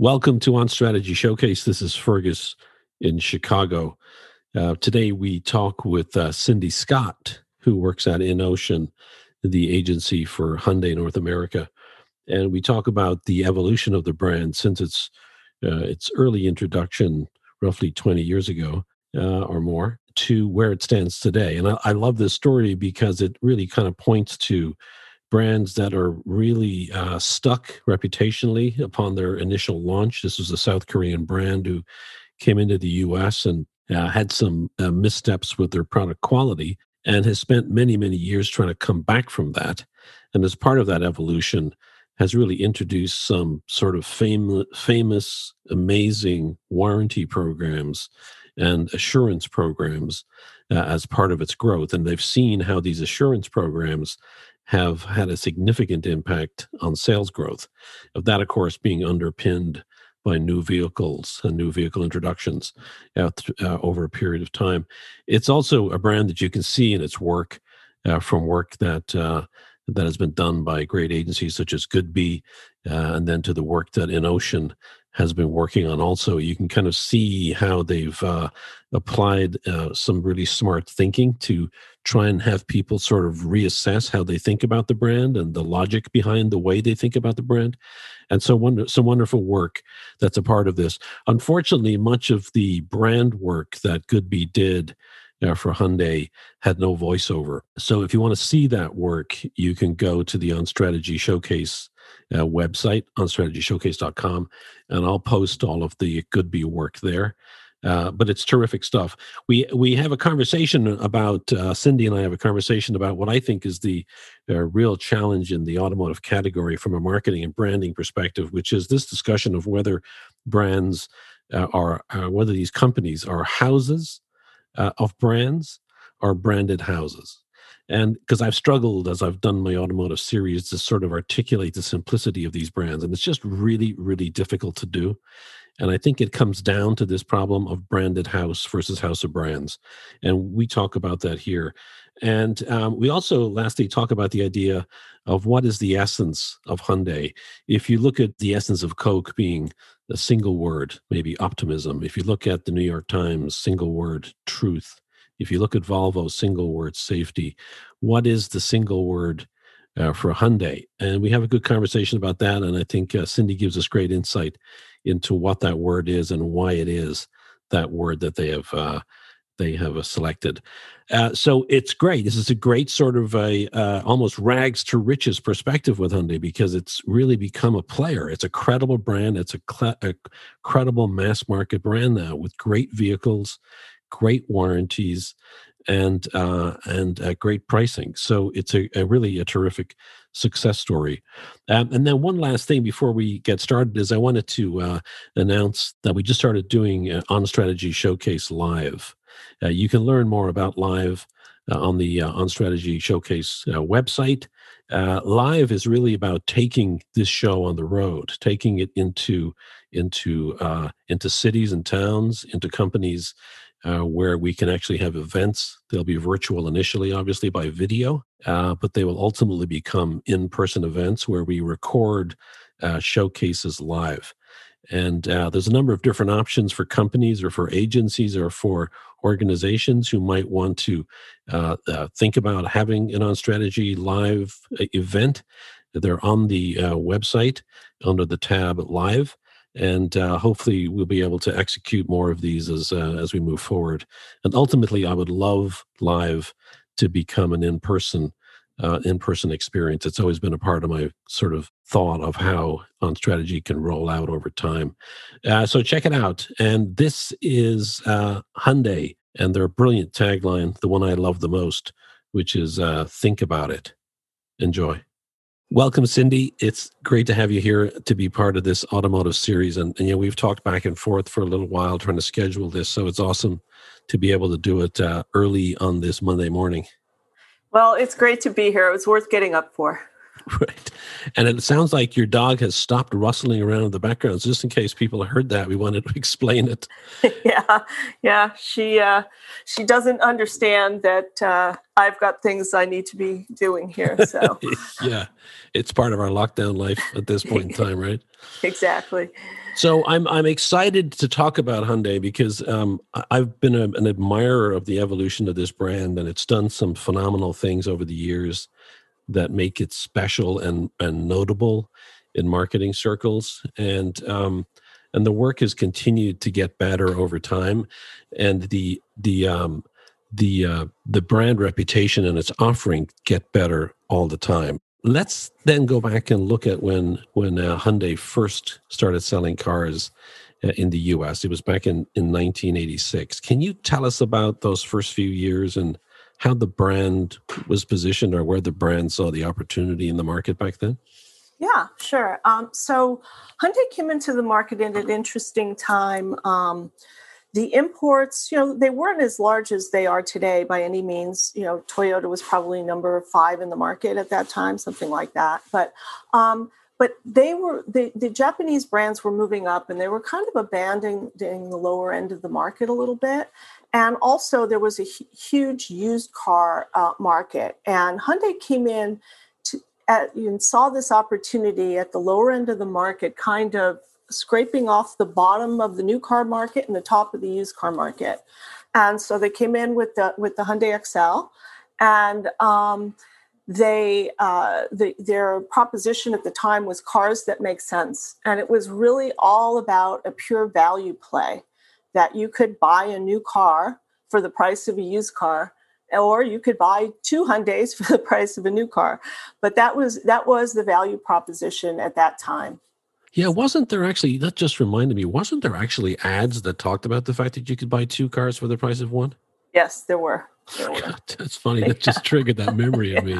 Welcome to On Strategy Showcase. This is Fergus in Chicago. Uh, today we talk with uh, Cindy Scott, who works at Innocean, the agency for Hyundai North America, and we talk about the evolution of the brand since its uh, its early introduction, roughly 20 years ago uh, or more, to where it stands today. And I, I love this story because it really kind of points to brands that are really uh, stuck reputationally upon their initial launch. This was a South Korean brand who came into the US and uh, had some uh, missteps with their product quality and has spent many, many years trying to come back from that. And as part of that evolution, has really introduced some sort of fam- famous, amazing warranty programs and assurance programs uh, as part of its growth. And they've seen how these assurance programs have had a significant impact on sales growth. Of that, of course, being underpinned by new vehicles and new vehicle introductions th- uh, over a period of time. It's also a brand that you can see in its work uh, from work that uh, that has been done by great agencies such as Goodby, uh, and then to the work that Innocean has been working on also you can kind of see how they've uh, applied uh, some really smart thinking to try and have people sort of reassess how they think about the brand and the logic behind the way they think about the brand and so wonder, some wonderful work that's a part of this unfortunately much of the brand work that goodby did uh, for Hyundai had no voiceover. So if you want to see that work, you can go to the On Strategy Showcase uh, website, onstrategyshowcase.com, and I'll post all of the Goodby work there. Uh, but it's terrific stuff. We we have a conversation about uh, Cindy and I have a conversation about what I think is the uh, real challenge in the automotive category from a marketing and branding perspective, which is this discussion of whether brands uh, are uh, whether these companies are houses uh, of brands or branded houses and because I've struggled as I've done my automotive series to sort of articulate the simplicity of these brands, and it's just really, really difficult to do. And I think it comes down to this problem of branded house versus house of brands. And we talk about that here. And um, we also, lastly, talk about the idea of what is the essence of Hyundai. If you look at the essence of Coke being a single word, maybe optimism, if you look at the New York Times, single word, truth, if you look at Volvo, single word safety, what is the single word uh, for Hyundai? And we have a good conversation about that. And I think uh, Cindy gives us great insight into what that word is and why it is that word that they have uh, they have uh, selected. Uh, so it's great. This is a great sort of a uh, almost rags to riches perspective with Hyundai because it's really become a player. It's a credible brand. It's a, cl- a credible mass market brand now with great vehicles, great warranties and uh, and uh, great pricing. So it's a, a, really a terrific success story. Um, and then one last thing before we get started is I wanted to uh, announce that we just started doing uh, On Strategy Showcase Live. Uh, you can learn more about Live uh, on the On Strategy Showcase website. live is really about taking this show on the road, taking it into into into cities and towns, into companies uh, where we can actually have events. They'll be virtual initially, obviously by video, uh, but they will ultimately become in person events where we record uh, showcases live. And uh, there's a number of different options for companies or for agencies or for organizations who might want to uh, uh, think about having an on strategy live event. They're on the website under the tab live and uh, hopefully we'll be able to execute more of these as uh, as we move forward. And ultimately, I would love live to become an in person uh, in person experience. It's always been a part of my sort of thought of how on strategy can roll out over time. Uh, so check it out. And this is uh, Hyundai and their brilliant tagline, the one I love the most, which is uh, "Think about it." Enjoy. Welcome, Cindy. It's great to have you here to be part of this automotive series. And, and you know, we've talked back and forth for a little while trying to schedule this. So it's awesome to be able to do it uh, early on this Monday morning. Well, it's great to be here. It was worth getting up for. Right. And it sounds like your dog has stopped rustling around in the background. So just in case people heard that, we wanted to explain it. yeah. Yeah. She uh she doesn't understand that uh I've got things I need to be doing here. So yeah. It's part of our lockdown life at this point in time, right? exactly. So I'm I'm excited to talk about Hyundai because um, I've been a, an admirer of the evolution of this brand, and it's done some phenomenal things over the years that make it special and and notable in marketing circles and um, and the work has continued to get better over time and the the um, the uh, the brand reputation and its offering get better all the time. Let's then go back and look at when when uh, Hyundai first started selling cars uh, in the US it was back in in 1986 can you tell us about those first few years and how the brand was positioned or where the brand saw the opportunity in the market back then? Yeah, sure. Um, so Hyundai came into the market at an interesting time. Um, the imports, you know, they weren't as large as they are today by any means. You know, Toyota was probably number five in the market at that time, something like that. But um, but they were the, the Japanese brands were moving up and they were kind of abandoning the lower end of the market a little bit. And also, there was a huge used car uh, market, and Hyundai came in to, at, and saw this opportunity at the lower end of the market, kind of scraping off the bottom of the new car market and the top of the used car market. And so they came in with the with the Hyundai Excel, and um, they uh, the, their proposition at the time was cars that make sense, and it was really all about a pure value play that you could buy a new car for the price of a used car or you could buy two Hyundais for the price of a new car. But that was that was the value proposition at that time. Yeah, wasn't there actually that just reminded me, wasn't there actually ads that talked about the fact that you could buy two cars for the price of one? Yes, there were. God, that's funny. That just triggered that memory of me.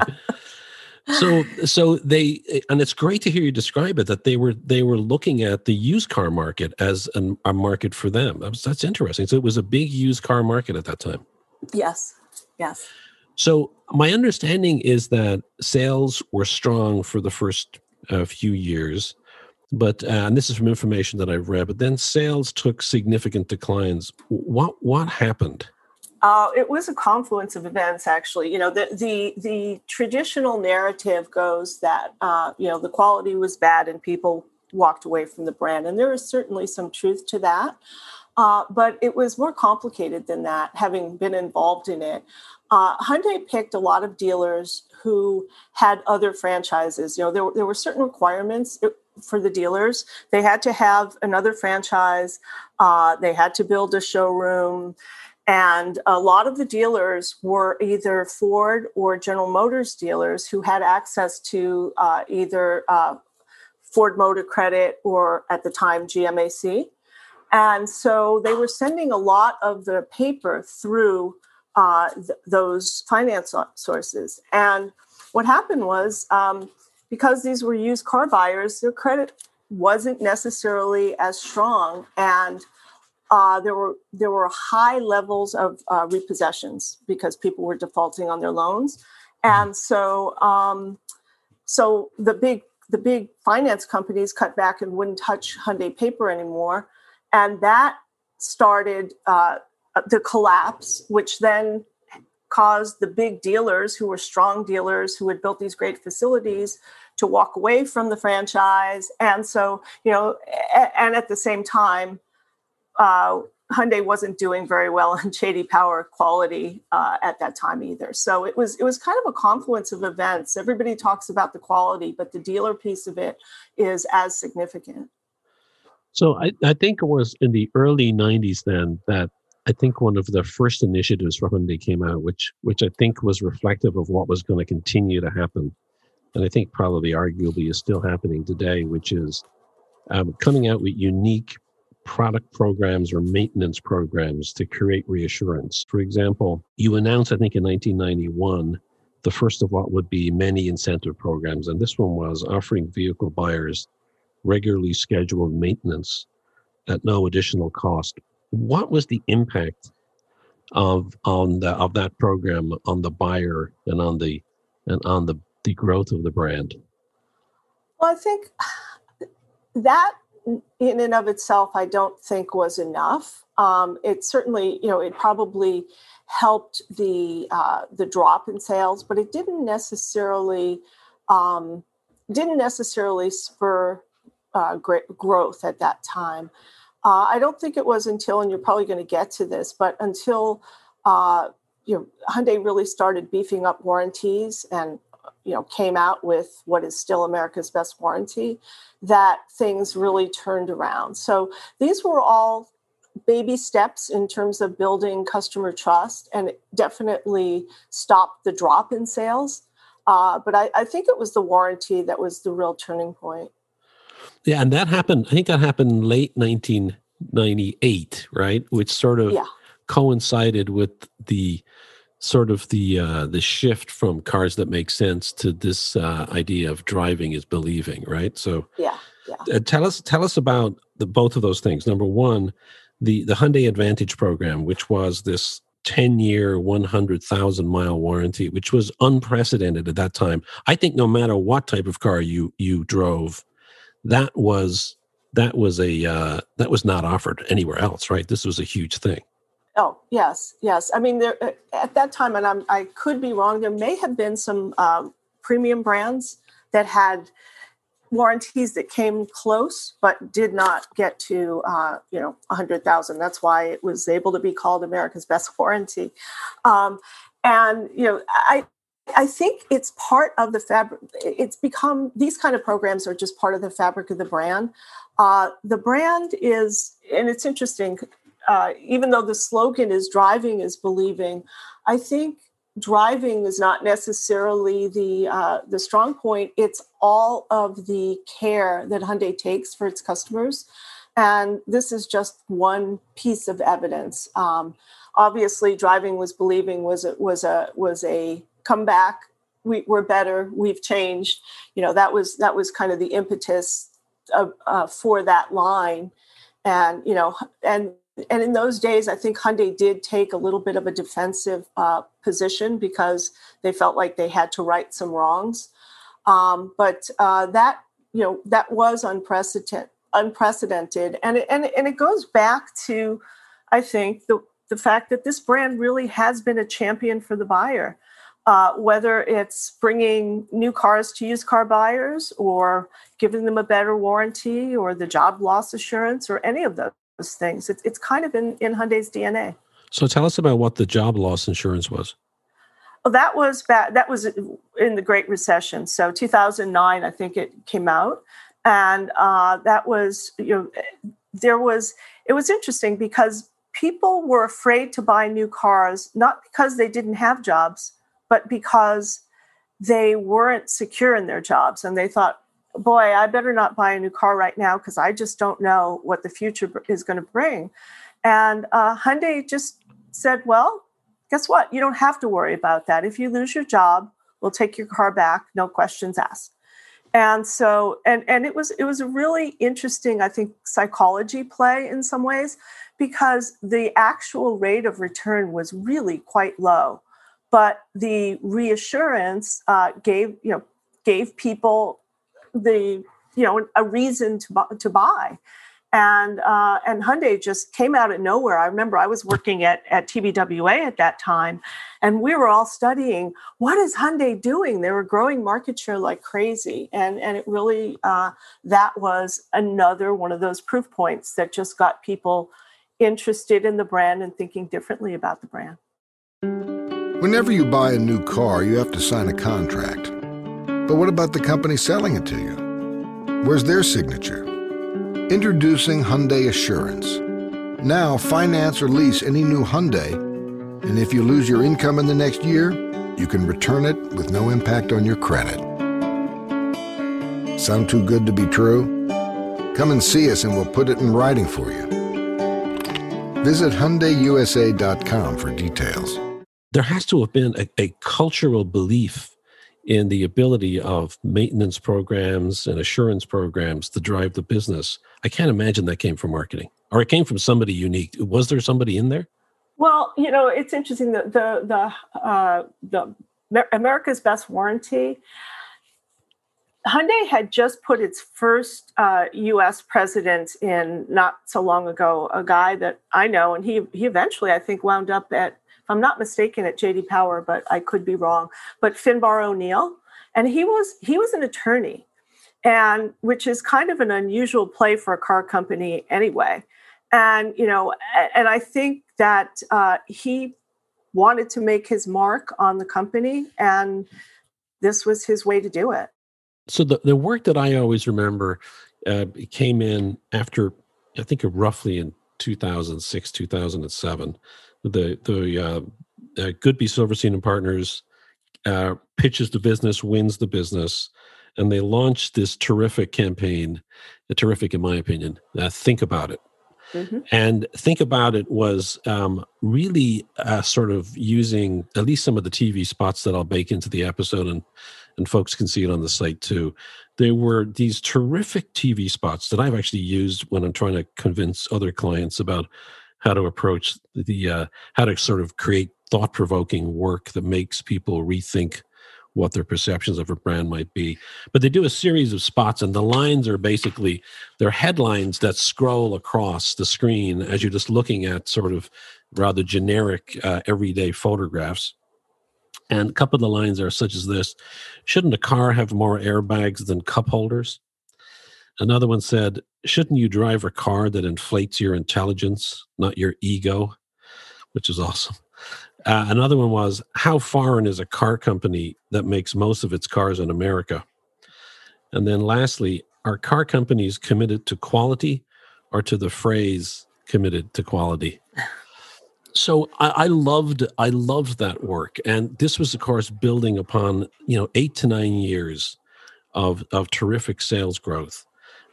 so so they and it's great to hear you describe it that they were they were looking at the used car market as an, a market for them. That's, that's interesting. So it was a big used car market at that time. Yes. Yes. So my understanding is that sales were strong for the first uh, few years but uh, and this is from information that i've read but then sales took significant declines. What what happened uh, it was a confluence of events, actually. You know, the the, the traditional narrative goes that uh, you know the quality was bad and people walked away from the brand, and there is certainly some truth to that. Uh, but it was more complicated than that. Having been involved in it, uh, Hyundai picked a lot of dealers who had other franchises. You know, there there were certain requirements. for the dealers. They had to have another franchise. Uh, they had to build a showroom and a lot of the dealers were either Ford or General Motors dealers who had access to uh, either uh, Ford Motor Credit or at the time GMAC. And so they were sending a lot of the paper through uh, th- those finance sources. And what happened was um, because these were used car buyers, their credit wasn't necessarily as strong. And uh, there were there were high levels of uh, repossessions because people were defaulting on their loans, mm-hmm. and so um, so the big the big finance companies cut back and wouldn't touch Hyundai paper anymore, and that started uh, the collapse, which then caused the big dealers who were strong dealers who had built these great facilities to walk away from the franchise, and so you know, and at the same time uh, Hyundai wasn't doing very well on J.D. Power quality uh, at that time either. So it was it was kind of a confluence of events. Everybody talks about the quality, but the dealer piece of it is as significant. So I, I think it was in the early '90s then that I think one of the first initiatives for Hyundai came out, which which I think was reflective of what was going to continue to happen, and I think probably arguably is still happening today, which is um, coming out with unique product programs or maintenance programs to create reassurance. For example, you announced, I think in 1991, the first of what would be many incentive programs. And this one was offering vehicle buyers regularly scheduled maintenance at no additional cost. What was the impact of on the of that program on the buyer and on the and on the, the growth of the brand? Well, I think that in and of itself, I don't think was enough. Um, it certainly, you know, it probably helped the uh, the drop in sales, but it didn't necessarily um, didn't necessarily spur uh, growth at that time. Uh, I don't think it was until, and you're probably going to get to this, but until uh, you know Hyundai really started beefing up warranties and you know came out with what is still America's best warranty, that things really turned around. So these were all baby steps in terms of building customer trust, and it definitely stopped the drop in sales. Uh, but I, I think it was the warranty that was the real turning point. Yeah, and that happened. I think that happened late 1998, right? Which sort of yeah. coincided with the sort of the uh, the shift from cars that make sense to this uh, idea of driving is believing, right? So yeah, yeah. Uh, tell us tell us about the both of those things. Number one, the the Hyundai Advantage program, which was this 10 year 100,000 mile warranty which was unprecedented at that time i think no matter what type of car you you drove that was that was a uh, that was not offered anywhere else right this was a huge thing oh yes yes i mean there uh, at that time and I'm, i could be wrong there may have been some um, premium brands that had warranties that came close but did not get to uh, you know a 100000 that's why it was able to be called america's best warranty um, and you know i I think it's part of the fabric. It's become these kind of programs are just part of the fabric of the brand. Uh, the brand is, and it's interesting, uh, even though the slogan is driving is believing, I think driving is not necessarily the uh, the strong point. It's all of the care that Hyundai takes for its customers, and this is just one piece of evidence. Um, obviously, driving was believing was a, was a was a comeback. We, we're better. We've changed. You know that was that was kind of the impetus uh, for that line, and you know and and in those days, I think Hyundai did take a little bit of a defensive uh, position because they felt like they had to right some wrongs. Um, but uh, that you know that was unprecedented, unprecedented, and it, and and it goes back to, I think the the fact that this brand really has been a champion for the buyer. Uh, whether it's bringing new cars to used car buyers or giving them a better warranty or the job loss assurance or any of those those things. It's, it's kind of in, in Hyundai's DNA. So tell us about what the job loss insurance was. Well, that was bad. That was in the Great Recession. So 2009, I think it came out, and uh, that was you know there was it was interesting because people were afraid to buy new cars not because they didn't have jobs, but because they weren't secure in their jobs, and they thought boy, I better not buy a new car right now because I just don't know what the future is going to bring. And uh, Hyundai just said, well, guess what? You don't have to worry about that. If you lose your job, we'll take your car back, no questions asked. And so, and and it was it was a really interesting, I think, psychology play in some ways, because the actual rate of return was really quite low, but the reassurance uh, gave you know gave people the you know a reason to buy, to buy. And uh, and Hyundai just came out of nowhere. I remember I was working at at TBWA at that time, and we were all studying what is Hyundai doing. They were growing market share like crazy, and and it really uh, that was another one of those proof points that just got people interested in the brand and thinking differently about the brand. Whenever you buy a new car, you have to sign a contract. But what about the company selling it to you? Where's their signature? Introducing Hyundai Assurance. Now, finance or lease any new Hyundai, and if you lose your income in the next year, you can return it with no impact on your credit. Sound too good to be true? Come and see us and we'll put it in writing for you. Visit HyundaiUSA.com for details. There has to have been a, a cultural belief in the ability of maintenance programs and assurance programs to drive the business. I can't imagine that came from marketing or it came from somebody unique. Was there somebody in there? Well, you know, it's interesting that the the uh, the America's Best Warranty. Hyundai had just put its first uh, U.S. president in not so long ago. A guy that I know, and he he eventually, I think, wound up at, I'm not mistaken, at J.D. Power, but I could be wrong. But Finbarr O'Neill, and he was he was an attorney, and which is kind of an unusual play for a car company anyway. And you know, and I think that uh, he wanted to make his mark on the company, and this was his way to do it so the, the work that I always remember uh, came in after I think roughly in 2006 2007 the the uh, uh, Goodby Silverstein and Partners uh, pitches the business wins the business and they launched this terrific campaign terrific in my opinion uh, think about it Mm-hmm. And think about it was um, really uh, sort of using at least some of the TV spots that I'll bake into the episode, and and folks can see it on the site too. There were these terrific TV spots that I've actually used when I'm trying to convince other clients about how to approach the uh, how to sort of create thought provoking work that makes people rethink what their perceptions of a brand might be. But they do a series of spots, and the lines are basically they're headlines that scroll across the screen as you're just looking at sort of rather generic uh, everyday photographs. And a couple of the lines are such as this Shouldn't a car have more airbags than cup holders? Another one said, Shouldn't you drive a car that inflates your intelligence, not your ego? Which is awesome. Uh, another one was how foreign is a car company that makes most of its cars in America? And then lastly, are car companies committed to quality or to the phrase committed to quality? So I, I loved I loved that work. And this was of course building upon, you know, eight to nine years of of terrific sales growth.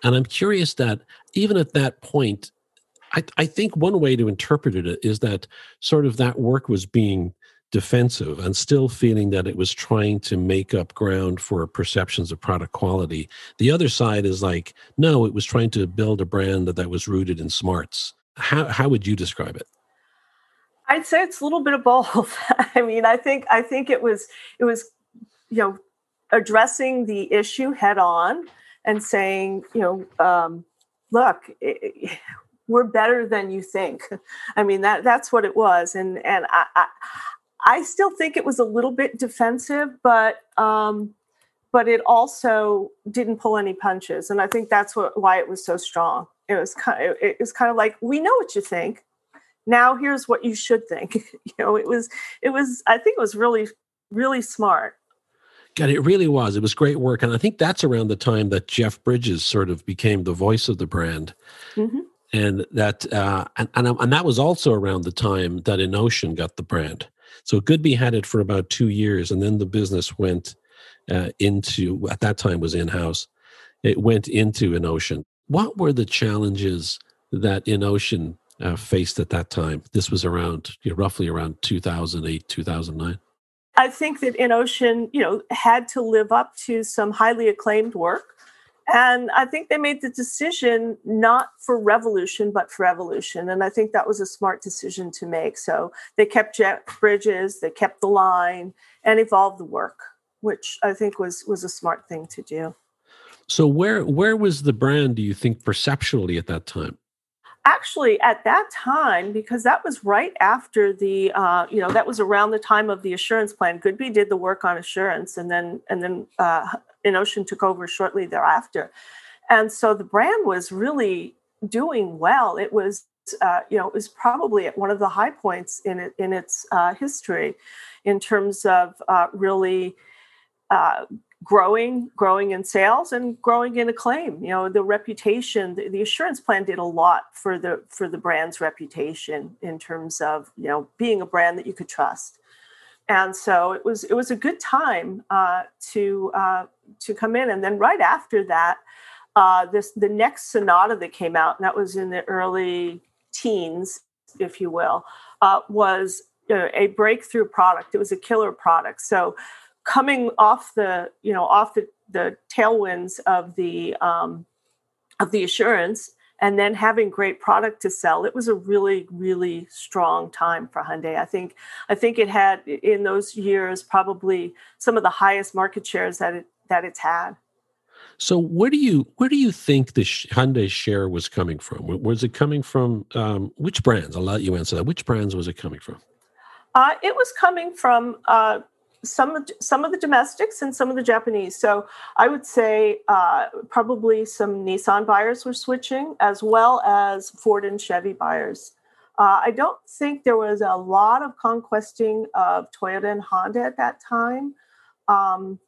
And I'm curious that even at that point, I, I think one way to interpret it is that sort of that work was being defensive and still feeling that it was trying to make up ground for perceptions of product quality. The other side is like, no, it was trying to build a brand that, that was rooted in smarts. How, how would you describe it? I'd say it's a little bit of both. I mean, I think I think it was it was you know addressing the issue head on and saying you know um, look it, we're better than you think. I mean that that's what it was, and and I I, I still think it was a little bit defensive, but um, but it also didn't pull any punches, and I think that's what why it was so strong. It was kind of, it was kind of like we know what you think. Now here's what you should think. you know, it was it was I think it was really really smart. God, it really was. It was great work, and I think that's around the time that Jeff Bridges sort of became the voice of the brand. Mm-hmm and that uh, and, and, and that was also around the time that Innocean got the brand. So Goodby had it for about two years, and then the business went uh, into at that time was in house. It went into Innocean. What were the challenges that Innocean uh, faced at that time? This was around you know, roughly around 2008, 2009. I think that Innocean, you know, had to live up to some highly acclaimed work and I think they made the decision not for revolution, but for evolution. And I think that was a smart decision to make. So they kept Jeff Bridges, they kept the line, and evolved the work, which I think was was a smart thing to do. So where where was the brand, do you think, perceptually at that time? Actually, at that time, because that was right after the, uh, you know, that was around the time of the assurance plan. Goodby did the work on assurance, and then and then uh, Innocean took over shortly thereafter. And so the brand was really doing well. It was, uh, you know, it was probably at one of the high points in it, in its uh, history, in terms of uh, really uh, growing, growing in sales and growing in acclaim. You know, the reputation, the, the, assurance plan did a lot for the for the brand's reputation in terms of you know being a brand that you could trust. And so it was it was a good time uh, to uh, to come in. And then right after that uh, this the next sonata that came out and that was in the early teens if you will uh, was a breakthrough product. It was a killer product. So coming off the you know off the, the tailwinds of the um, of the assurance and then having great product to sell it was a really really strong time for hyundai i think i think it had in those years probably some of the highest market shares that it that it's had So where do you where do you think the Hyundai share was coming from? Was it coming from um, which brands? I'll let you answer that. Which brands was it coming from? Uh, it was coming from uh, some of, some of the domestics and some of the Japanese. So I would say uh, probably some Nissan buyers were switching, as well as Ford and Chevy buyers. Uh, I don't think there was a lot of conquesting of Toyota and Honda at that time. Um,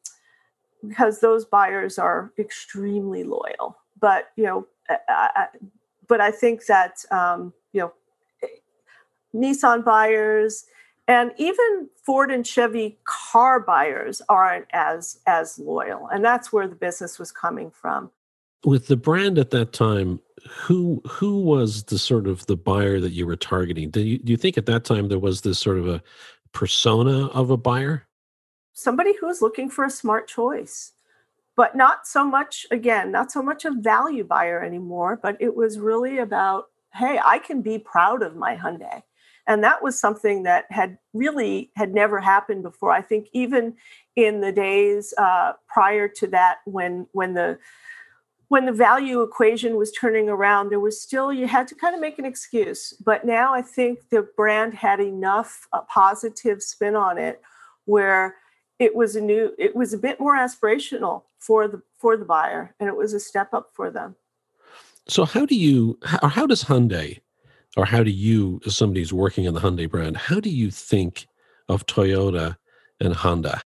because those buyers are extremely loyal. But you know, I, I, but I think that um, you know, Nissan buyers and even Ford and Chevy car buyers aren't as as loyal, and that's where the business was coming from. With the brand at that time, who who was the sort of the buyer that you were targeting? Do you do you think at that time there was this sort of a persona of a buyer? somebody who's looking for a smart choice but not so much again not so much a value buyer anymore but it was really about hey i can be proud of my hyundai and that was something that had really had never happened before. I think even in the days uh, prior to that when when the when the value equation was turning around there was still you had to kind of make an excuse. But now i think the brand had enough uh, positive spin on it where it was a new it was a bit more aspirational for the for the buyer and it was a step up for them. So how do you or how does hyundai or how do you as somebody who's working in the hyundai brand how do you think of toyota and honda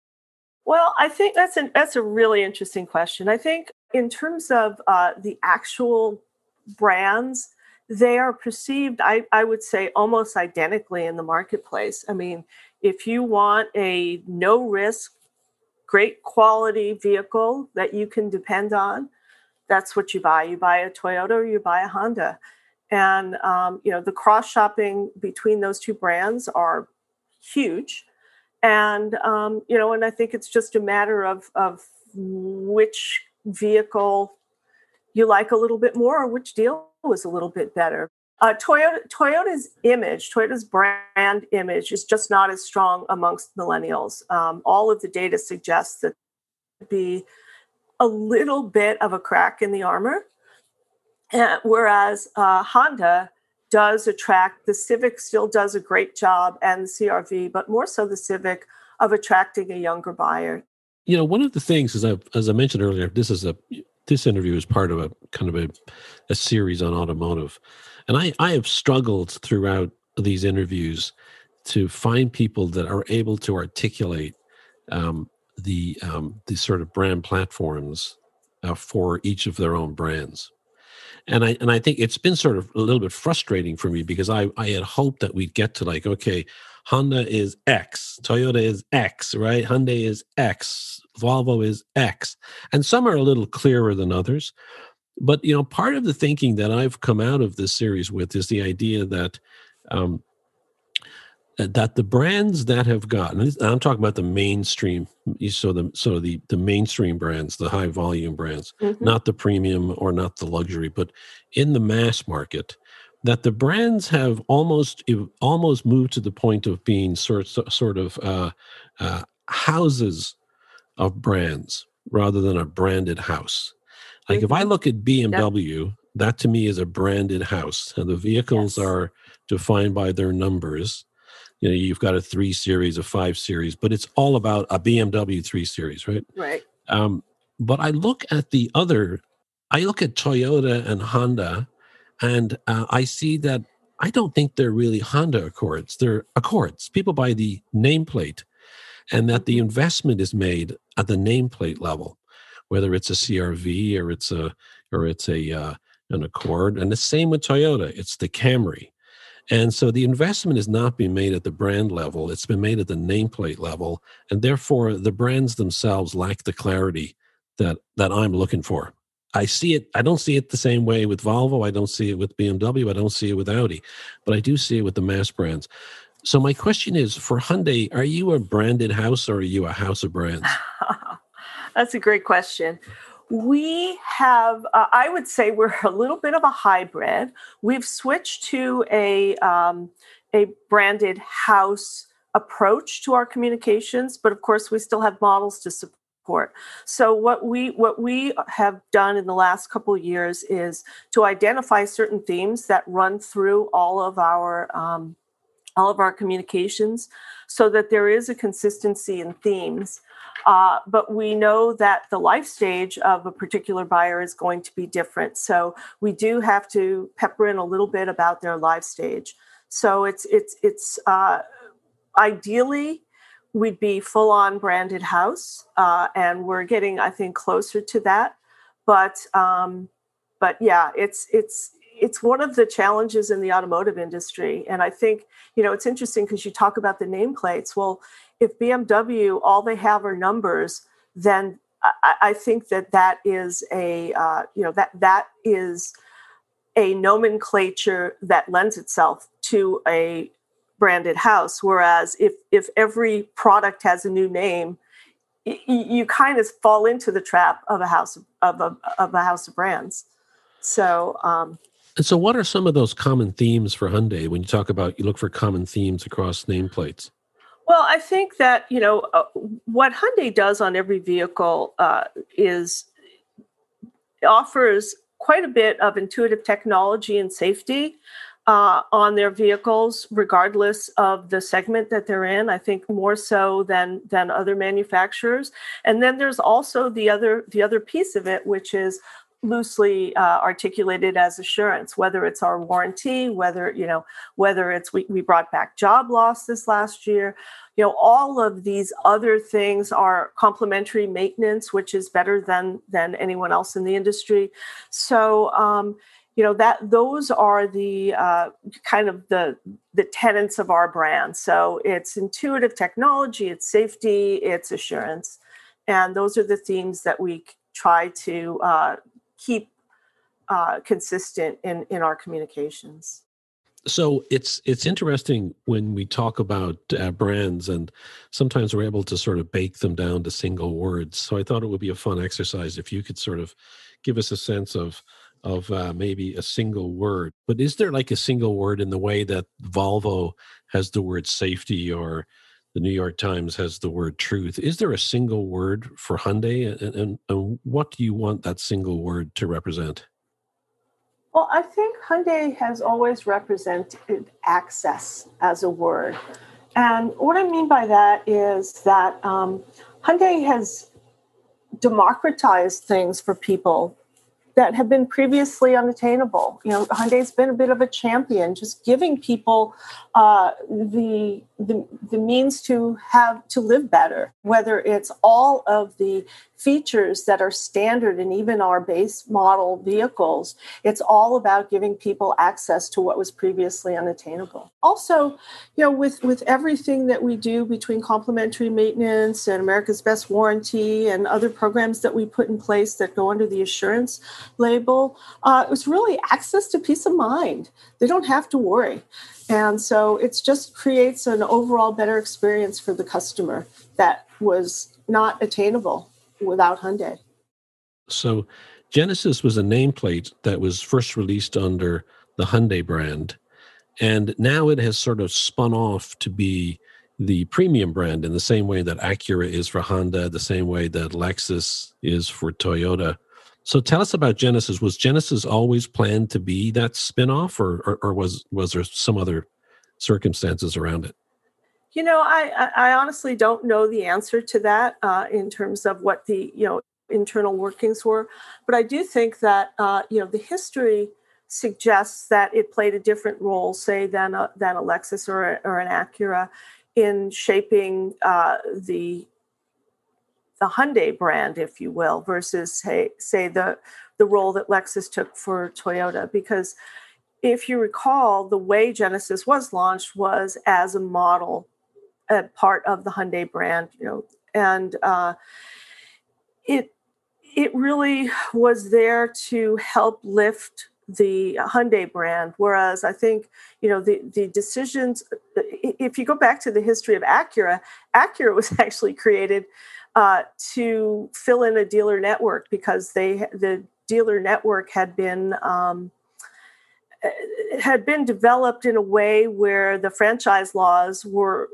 well i think that's an that's a really interesting question i think in terms of uh, the actual brands they are perceived I, I would say almost identically in the marketplace i mean if you want a no risk, great quality vehicle that you can depend on, that's what you buy. You buy a Toyota or you buy a Honda. And um, you know the cross shopping between those two brands are huge, and um, you know, and I think it's just a matter of of which vehicle you like a little bit more or which deal was a little bit better. Uh, Toyota, Toyota's image, Toyota's brand image, is just not as strong amongst millennials. Um, all of the data suggests that be a little bit of a crack in the armor, and, whereas uh, Honda does attract the Civic still does a great job, and the CRV, but more so the Civic of attracting a younger buyer. You know, one of the things, as I as I mentioned earlier, this is a this interview is part of a kind of a, a series on automotive and I, I have struggled throughout these interviews to find people that are able to articulate um, the um, the sort of brand platforms uh, for each of their own brands. And I and I think it's been sort of a little bit frustrating for me because I I had hoped that we'd get to like okay, Honda is X, Toyota is X, right? Hyundai is X, Volvo is X, and some are a little clearer than others. But you know, part of the thinking that I've come out of this series with is the idea that um, that the brands that have gotten i'm talking about the mainstream so the so the the mainstream brands the high volume brands mm-hmm. not the premium or not the luxury but in the mass market that the brands have almost almost moved to the point of being sort sort of uh, uh, houses of brands rather than a branded house like if I mm-hmm. look at BMW, that to me is a branded house, and the vehicles yes. are defined by their numbers. You know, you've got a three series, a five series, but it's all about a BMW three series, right? Right. Um, but I look at the other, I look at Toyota and Honda, and uh, I see that I don't think they're really Honda Accords. They're Accords. People buy the nameplate, and that the investment is made at the nameplate level whether it's a CRV or it's a or it's a uh, an Accord, and the same with Toyota. It's the Camry, and so the investment is not being made at the brand level; it's been made at the nameplate level, and therefore the brands themselves lack the clarity that that I'm looking for. I see it. I don't see it the same way with Volvo. I don't see it with BMW. I don't see it with Audi, but I do see it with the mass brands. So my question is for Hyundai: Are you a branded house or are you a house of brands? That's a great question. We have, uh, I would say, we're a little bit of a hybrid. We've switched to a um, a branded house approach to our communications, but of course, we still have models to support. So what we what we have done in the last couple of years is to identify certain themes that run through all of our um, all of our communications, so that there is a consistency in themes. Uh, but we know that the life stage of a particular buyer is going to be different. So we do have to pepper in a little bit about their life stage. So it's it's it's uh, ideally we'd be full on branded house, uh, and we're getting I think closer to that. But um, but yeah, it's it's it's one of the challenges in the automotive industry, and I think you know it's interesting because you talk about the nameplates. Well, if BMW all they have are numbers, then I, I think that that is a uh, you know that that is a nomenclature that lends itself to a branded house. Whereas if if every product has a new name, y- you kind of fall into the trap of a house of, a of a house of brands. So. Um, so, what are some of those common themes for Hyundai when you talk about you look for common themes across nameplates? Well, I think that you know uh, what Hyundai does on every vehicle uh, is offers quite a bit of intuitive technology and safety uh, on their vehicles, regardless of the segment that they're in. I think more so than than other manufacturers. And then there's also the other the other piece of it, which is loosely uh, articulated as assurance whether it's our warranty whether you know whether it's we, we brought back job loss this last year. You know all of these other things are complementary maintenance which is better than than anyone else in the industry. So um, you know that those are the uh, kind of the the tenets of our brand. So it's intuitive technology it's safety it's assurance. And those are the themes that we try to uh, keep uh, consistent in in our communications. So it's it's interesting when we talk about uh, brands, and sometimes we're able to sort of bake them down to single words. So I thought it would be a fun exercise if you could sort of give us a sense of of uh, maybe a single word. But is there like a single word in the way that Volvo has the word safety or the New York Times has the word truth. Is there a single word for Hyundai, and, and, and what do you want that single word to represent? Well, I think Hyundai has always represented access as a word. And what I mean by that is that um, Hyundai has democratized things for people that have been previously unattainable. You know, Hyundai's been a bit of a champion, just giving people uh, the, the the means to have to live better. Whether it's all of the features that are standard in even our base model vehicles, it's all about giving people access to what was previously unattainable. Also, you know, with with everything that we do between complementary maintenance and America's Best Warranty and other programs that we put in place that go under the assurance label, uh, it was really access to peace of mind. They don't have to worry. And so it just creates an overall better experience for the customer that was not attainable without Hyundai. So Genesis was a nameplate that was first released under the Hyundai brand. And now it has sort of spun off to be the premium brand in the same way that Acura is for Honda, the same way that Lexus is for Toyota. So tell us about Genesis. Was Genesis always planned to be that spinoff, or, or, or was was there some other circumstances around it? You know, I I honestly don't know the answer to that uh, in terms of what the you know internal workings were, but I do think that uh, you know the history suggests that it played a different role, say, than a, than a Lexus or, a, or an Acura in shaping uh, the the Hyundai brand, if you will, versus say, say the the role that Lexus took for Toyota. Because if you recall, the way Genesis was launched was as a model, a part of the Hyundai brand, you know, and uh, it it really was there to help lift the Hyundai brand. Whereas I think, you know, the, the decisions, if you go back to the history of Acura, Acura was actually created uh, to fill in a dealer network because they the dealer network had been um, eh, had been developed in a way where the franchise laws were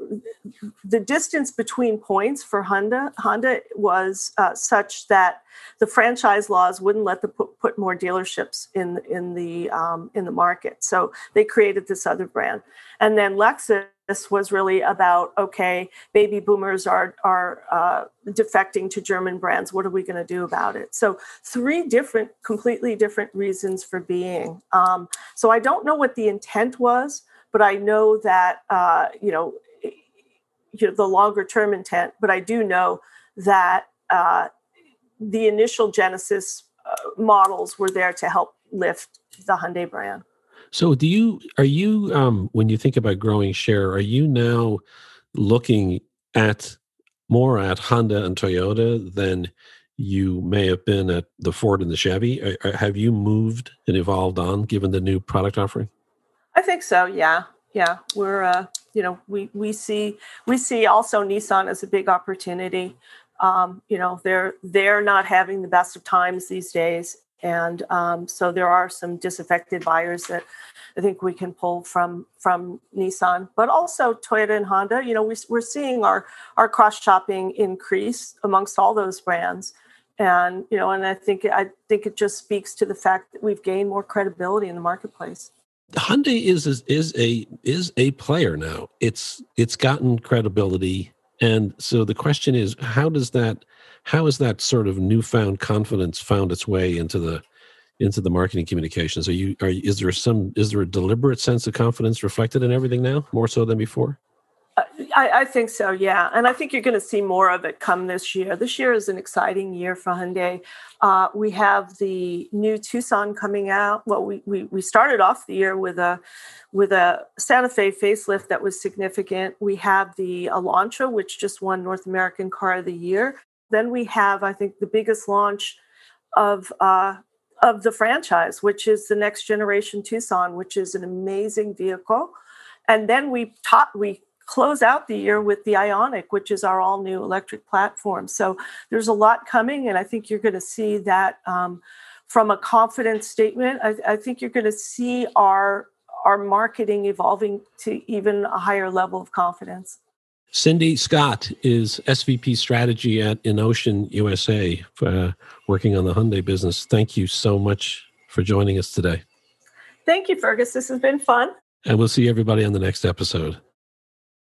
the distance between points for Honda Honda was uh, such that the franchise laws wouldn't let them put, put more dealerships in in the um, in the market. So they created this other brand, and then Lexus was really about okay, baby boomers are are uh, defecting to German brands. What are we going to do about it? So three different, completely different reasons for being. Um, so I don't know what the intent was, but I know that uh, you know, you know the longer term intent. But I do know that uh, the initial Genesis uh, models were there to help lift the Hyundai brand. So, do you are you um, when you think about growing share, are you now looking at more at Honda and Toyota than you may have been at the Ford and the Chevy? have you moved and evolved on given the new product offering? I think so. Yeah, yeah. We're uh, you know we we see we see also Nissan as a big opportunity. Um, you know they're they're not having the best of times these days, and um, so there are some disaffected buyers that I think we can pull from from Nissan, but also Toyota and Honda. You know, we, we're seeing our our cross shopping increase amongst all those brands, and you know, and I think I think it just speaks to the fact that we've gained more credibility in the marketplace. Hyundai is is, is a is a player now. It's it's gotten credibility, and so the question is, how does that how has that sort of newfound confidence found its way into the into the marketing communications? Are you are is there some is there a deliberate sense of confidence reflected in everything now more so than before? I, I, think so, yeah, and I think you're going to see more of it come this year. This year is an exciting year for Hyundai. Uh, we have the new Tucson coming out. Well, we, we we started off the year with a with a Santa Fe facelift that was significant. We have the Elantra, which just won North American Car of the Year, then we have, I think, the biggest launch of uh, of the franchise, which is the next generation Tucson, which is an amazing vehicle. And then we top we close out the year with the Ioniq, which is our all new electric platform. So there's a lot coming, and I think you're going to see that um, from a confidence statement. I, I think you're going to see our our marketing evolving to even a higher level of confidence. Cindy Scott is SVP strategy at Innocean USA, uh, working on the Hyundai business. Thank you so much for joining us today. Thank you, Fergus. This has been fun. And we'll see everybody on the next episode.